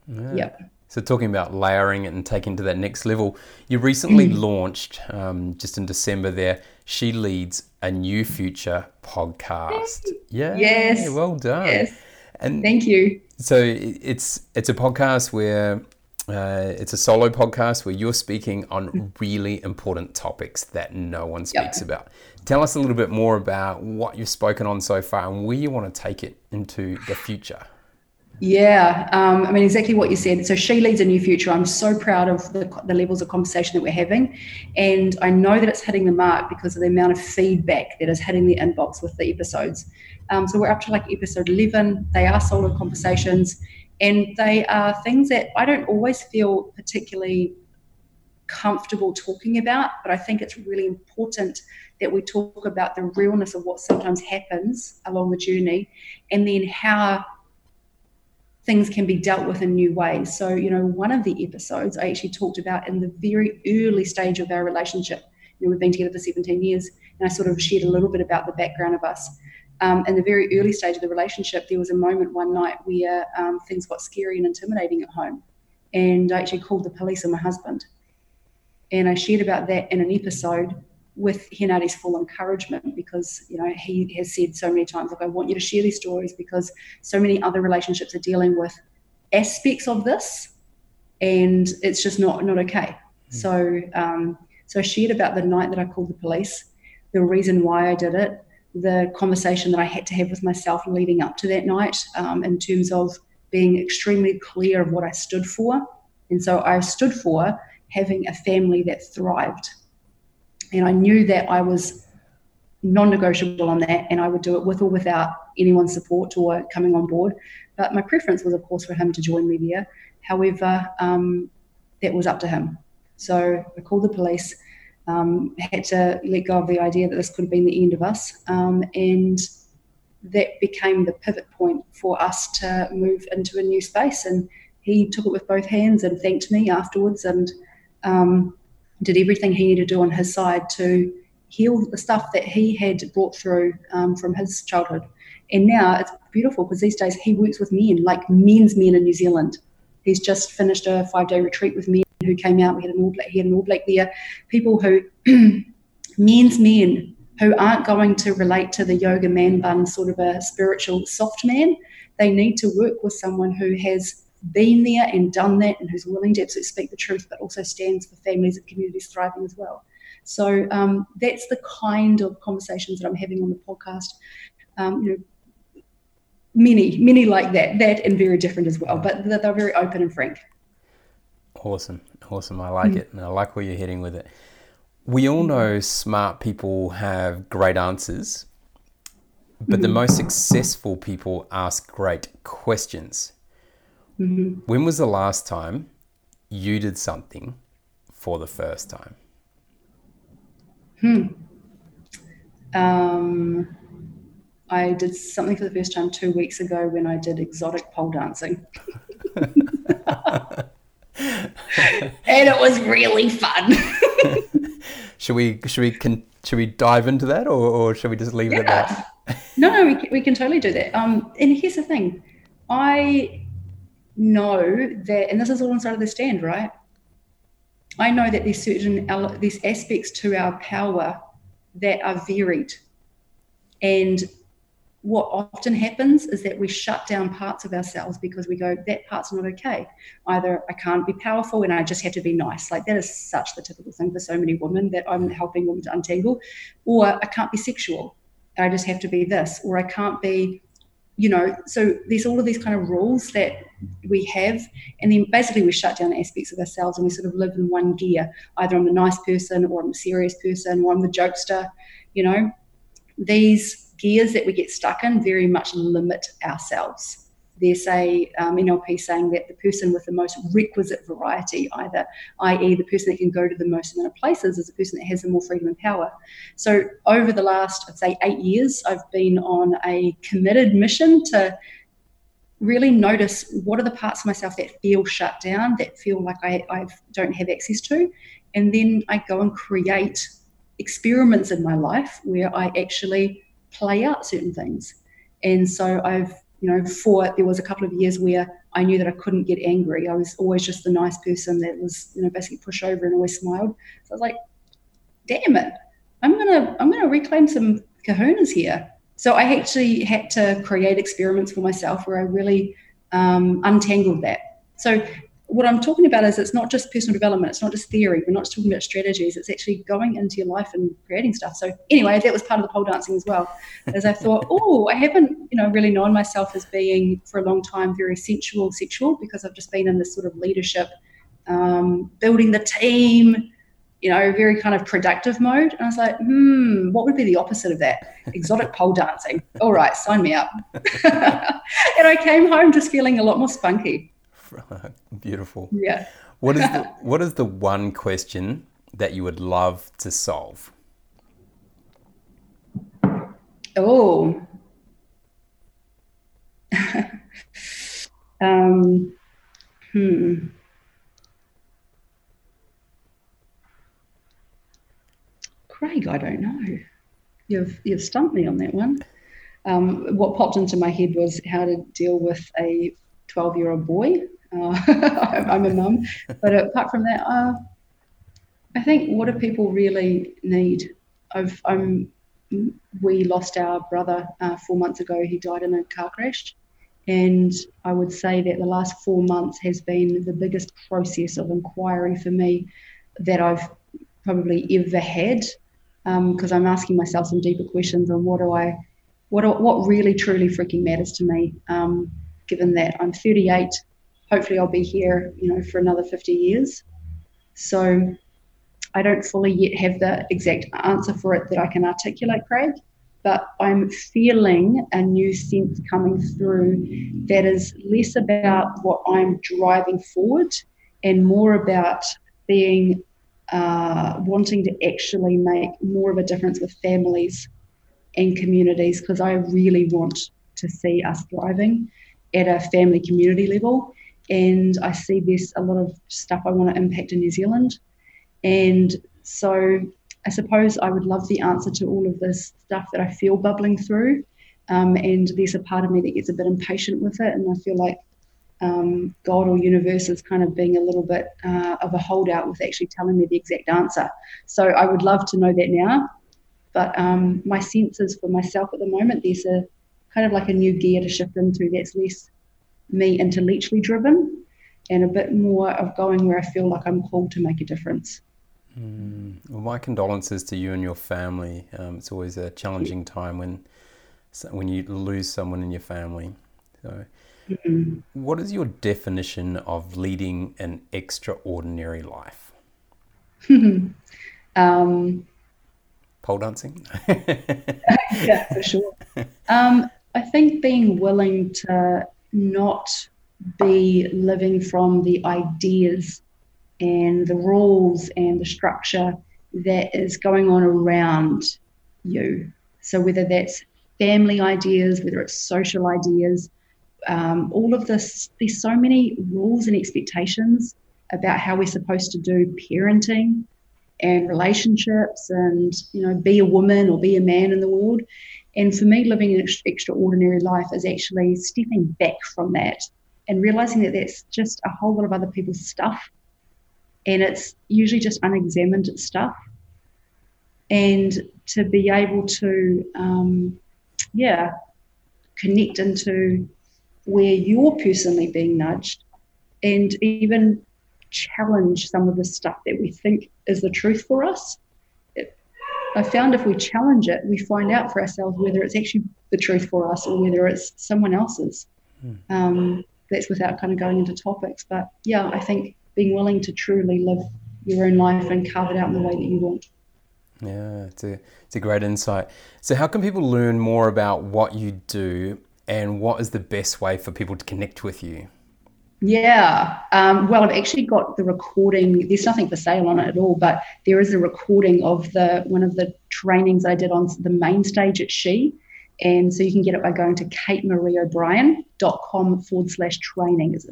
Yeah. Yep. So, talking about layering it and taking to that next level, you recently mm. launched, um, just in December there, She Leads a New Future podcast. Yeah. Yes. Well done. Yes. And Thank you. So, it's, it's a podcast where uh, it's a solo podcast where you're speaking on really important topics that no one speaks yep. about. Tell us a little bit more about what you've spoken on so far and where you want to take it into the future. Yeah, um, I mean, exactly what you said. So she leads a new future. I'm so proud of the, the levels of conversation that we're having. And I know that it's hitting the mark because of the amount of feedback that is hitting the inbox with the episodes. Um, so we're up to like episode 11. They are solo conversations and they are things that I don't always feel particularly comfortable talking about, but I think it's really important that we talk about the realness of what sometimes happens along the journey and then how things can be dealt with in new ways. So, you know, one of the episodes I actually talked about in the very early stage of our relationship. You know, we've been together for 17 years, and I sort of shared a little bit about the background of us. Um, in the very early stage of the relationship, there was a moment one night where um, things got scary and intimidating at home. And I actually called the police on my husband. And I shared about that in an episode with Henari's full encouragement because you know he has said so many times like I want you to share these stories because so many other relationships are dealing with aspects of this and it's just not not okay mm. so um, so I shared about the night that I called the police the reason why I did it the conversation that I had to have with myself leading up to that night um, in terms of being extremely clear of what I stood for and so I stood for having a family that thrived and I knew that I was non-negotiable on that, and I would do it with or without anyone's support or coming on board. But my preference was, of course, for him to join me there. However, um, that was up to him. So I called the police. Um, had to let go of the idea that this could have been the end of us, um, and that became the pivot point for us to move into a new space. And he took it with both hands and thanked me afterwards, and um, did everything he needed to do on his side to heal the stuff that he had brought through um, from his childhood. And now it's beautiful because these days he works with men, like men's men in New Zealand. He's just finished a five day retreat with men who came out. We had an all black, he had an all black there. People who, men's men who aren't going to relate to the yoga man bun sort of a spiritual soft man. They need to work with someone who has been there and done that and who's willing to absolutely speak the truth, but also stands for families and communities thriving as well. So um, that's the kind of conversations that I'm having on the podcast. Um, you know, many, many like that, that and very different as well, but they're, they're very open and frank. Awesome, awesome. I like mm. it, and I like where you're heading with it. We all know smart people have great answers, but mm-hmm. the most successful people ask great questions. Mm-hmm. When was the last time you did something for the first time? Hmm. Um, I did something for the first time two weeks ago when I did exotic pole dancing. and it was really fun. should we should we can should we dive into that or, or should we just leave yeah. it at that? no, no, we can, we can totally do that. Um, and here's the thing, I know that, and this is all inside of the stand, right? I know that there's certain there's aspects to our power that are varied, and what often happens is that we shut down parts of ourselves because we go that part's not okay. Either I can't be powerful and I just have to be nice. Like that is such the typical thing for so many women that I'm helping them to untangle, or I can't be sexual. I just have to be this, or I can't be you know, so there's all of these kind of rules that we have, and then basically we shut down aspects of ourselves and we sort of live in one gear. Either I'm the nice person, or I'm the serious person, or I'm the jokester. You know, these gears that we get stuck in very much limit ourselves there's a um, NLP saying that the person with the most requisite variety, either, i.e., the person that can go to the most amount of places, is the person that has the more freedom and power. So, over the last, I'd say, eight years, I've been on a committed mission to really notice what are the parts of myself that feel shut down, that feel like I, I don't have access to, and then I go and create experiments in my life where I actually play out certain things. And so I've you know, for there was a couple of years where I knew that I couldn't get angry. I was always just the nice person that was, you know, basically push over and always smiled. So I was like, damn it, I'm gonna I'm gonna reclaim some kahunas here. So I actually had to create experiments for myself where I really um, untangled that. So what I'm talking about is it's not just personal development, it's not just theory, we're not just talking about strategies, it's actually going into your life and creating stuff. So anyway, that was part of the pole dancing as well. As I thought, oh, I haven't, you know, really known myself as being for a long time very sensual, sexual, because I've just been in this sort of leadership, um, building the team, you know, very kind of productive mode. And I was like, hmm, what would be the opposite of that? Exotic pole dancing. All right, sign me up. and I came home just feeling a lot more spunky. Beautiful. Yeah. what is the what is the one question that you would love to solve? Oh. um, hmm. Craig, I don't know. You've you've stumped me on that one. Um, what popped into my head was how to deal with a 12 year old boy uh, I'm a mum. But apart from that, uh, I think what do people really need? I've, I'm, we lost our brother uh, four months ago. He died in a car crash. And I would say that the last four months has been the biggest process of inquiry for me that I've probably ever had because um, I'm asking myself some deeper questions on what do I, what, what really truly freaking matters to me, um, given that I'm 38 hopefully I'll be here, you know, for another 50 years. So I don't fully yet have the exact answer for it that I can articulate, Craig, but I'm feeling a new sense coming through that is less about what I'm driving forward and more about being uh, wanting to actually make more of a difference with families and communities because I really want to see us thriving at a family community level. And I see this a lot of stuff I want to impact in New Zealand. And so I suppose I would love the answer to all of this stuff that I feel bubbling through. Um, and there's a part of me that gets a bit impatient with it. And I feel like um, God or universe is kind of being a little bit uh, of a holdout with actually telling me the exact answer. So I would love to know that now. But um, my sense is for myself at the moment, there's a kind of like a new gear to shift into that's less me intellectually driven and a bit more of going where I feel like I'm called to make a difference. Mm. Well, my condolences to you and your family. Um, it's always a challenging time when when you lose someone in your family. So, mm-hmm. what is your definition of leading an extraordinary life? um, Pole dancing. yeah, for sure. Um, I think being willing to not be living from the ideas and the rules and the structure that is going on around you. So, whether that's family ideas, whether it's social ideas, um, all of this, there's so many rules and expectations about how we're supposed to do parenting and relationships and, you know, be a woman or be a man in the world. And for me, living an extraordinary life is actually stepping back from that and realizing that that's just a whole lot of other people's stuff and it's usually just unexamined stuff. And to be able to, um, yeah, connect into where you're personally being nudged and even challenge some of the stuff that we think is the truth for us. I found if we challenge it, we find out for ourselves whether it's actually the truth for us or whether it's someone else's. Hmm. Um, that's without kind of going into topics. But yeah, I think being willing to truly live your own life and carve it out in the way that you want. Yeah, it's a, it's a great insight. So, how can people learn more about what you do and what is the best way for people to connect with you? Yeah, um, well, I've actually got the recording. There's nothing for sale on it at all, but there is a recording of the one of the trainings I did on the main stage at She. And so you can get it by going to katemarieobrien.com forward slash training. It's,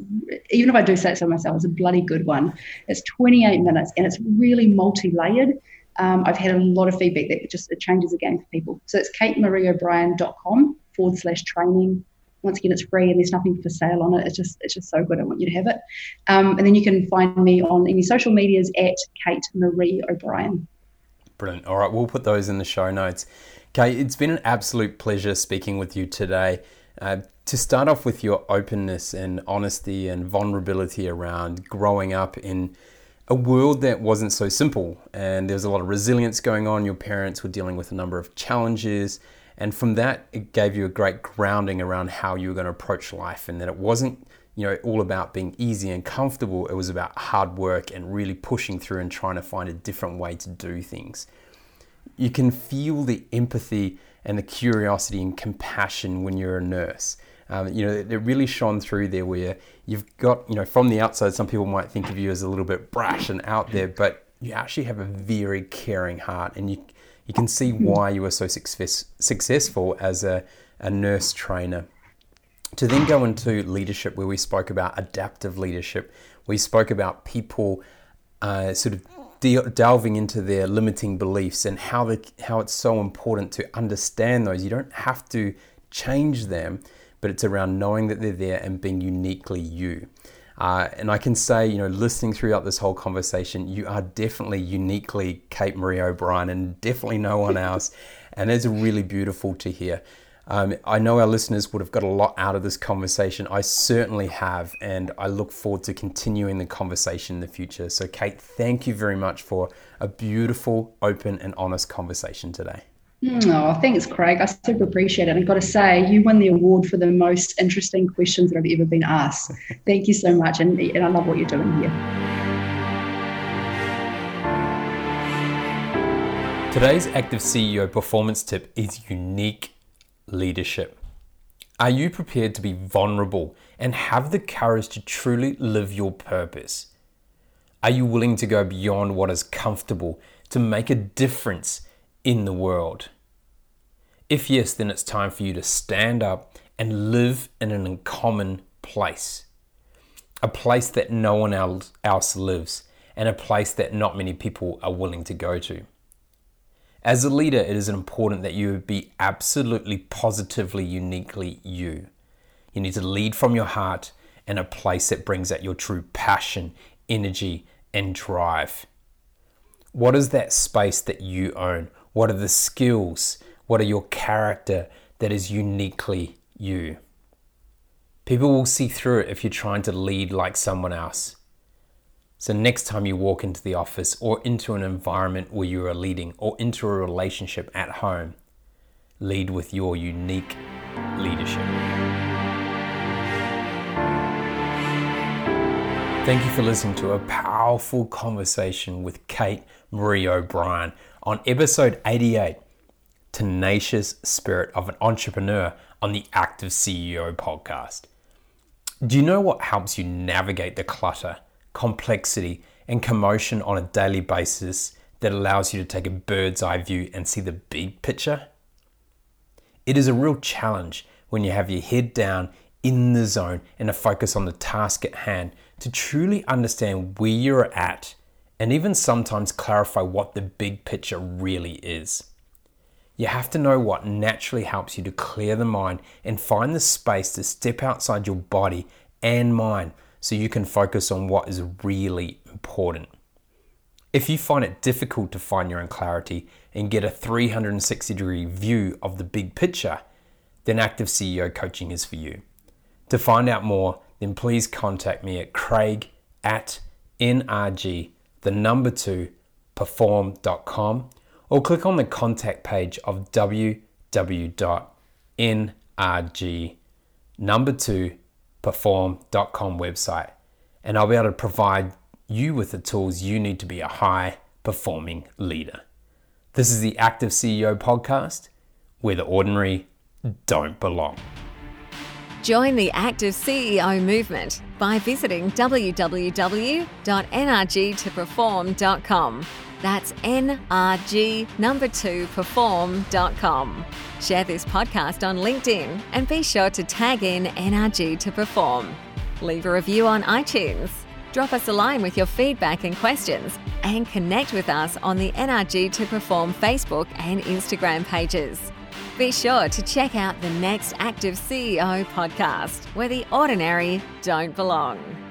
even if I do say it so myself, it's a bloody good one. It's 28 minutes and it's really multi layered. Um, I've had a lot of feedback that it just it changes the game for people. So it's katemarieobrien.com forward slash training. Once again, it's free and there's nothing for sale on it. It's just it's just so good. I want you to have it. Um, and then you can find me on any social medias at Kate Marie O'Brien. Brilliant. All right, we'll put those in the show notes. Kate, it's been an absolute pleasure speaking with you today. Uh, to start off with your openness and honesty and vulnerability around growing up in a world that wasn't so simple and there was a lot of resilience going on. Your parents were dealing with a number of challenges. And from that, it gave you a great grounding around how you were going to approach life and that it wasn't you know all about being easy and comfortable it was about hard work and really pushing through and trying to find a different way to do things you can feel the empathy and the curiosity and compassion when you're a nurse. Um, you know, it, really shone through there where you've got, you know, from the outside, some people might think of you as a little bit brash and out there, but you actually have a very caring heart and you, you can see hmm. why you were so success, successful as a, a nurse trainer. To then go into leadership, where we spoke about adaptive leadership, we spoke about people uh, sort of de- delving into their limiting beliefs and how the, how it's so important to understand those. You don't have to change them, but it's around knowing that they're there and being uniquely you. Uh, and I can say, you know, listening throughout this whole conversation, you are definitely uniquely Kate Marie O'Brien and definitely no one else. And it's really beautiful to hear. Um, I know our listeners would have got a lot out of this conversation. I certainly have, and I look forward to continuing the conversation in the future. So, Kate, thank you very much for a beautiful, open, and honest conversation today. Hmm, oh, thanks, Craig. I super appreciate it. I've got to say, you won the award for the most interesting questions that I've ever been asked. Thank you so much, and, and I love what you're doing here. Today's Active CEO performance tip is unique leadership. Are you prepared to be vulnerable and have the courage to truly live your purpose? Are you willing to go beyond what is comfortable to make a difference in the world? If yes, then it's time for you to stand up and live in an uncommon place. A place that no one else, lives, and a place that not many people are willing to go to. As a leader, it is important that you be absolutely positively, uniquely you. You need to lead from your heart and a place that brings out your true passion, energy, and drive. What is that space that you own? What are the skills? What are your character that is uniquely you? People will see through it if you're trying to lead like someone else. So, next time you walk into the office or into an environment where you are leading or into a relationship at home, lead with your unique leadership. Thank you for listening to a powerful conversation with Kate Marie O'Brien on episode 88 Tenacious Spirit of an Entrepreneur on the Active CEO podcast. Do you know what helps you navigate the clutter? complexity, and commotion on a daily basis that allows you to take a bird's eye view and see the big picture? It is a real challenge when you have your head down in the zone and a focus on the task at hand to truly understand where you're at and even sometimes clarify what the big picture really is. You have to know what naturally helps you to clear the mind and find the space to step outside your body and mind so you can focus on what is really important. If you find it difficult to find your own clarity and get a 360 degree view of the big picture, then Active CEO Coaching is for you. To find out more, then please contact me at craig at nrg, the number two, perform.com, or click on the contact page of www.nrg, number two, perform.com website, and I'll be able to provide you with the tools you need to be a high performing leader. This is the Active CEO podcast where the ordinary don't belong. Join the Active CEO movement by visiting www.nrgtoperform.com. That's NRG number two perform.com. Share this podcast on LinkedIn and be sure to tag in NRG to perform. Leave a review on iTunes. Drop us a line with your feedback and questions and connect with us on the NRG to Perform Facebook and Instagram pages. Be sure to check out the next Active CEO podcast where the ordinary don't belong.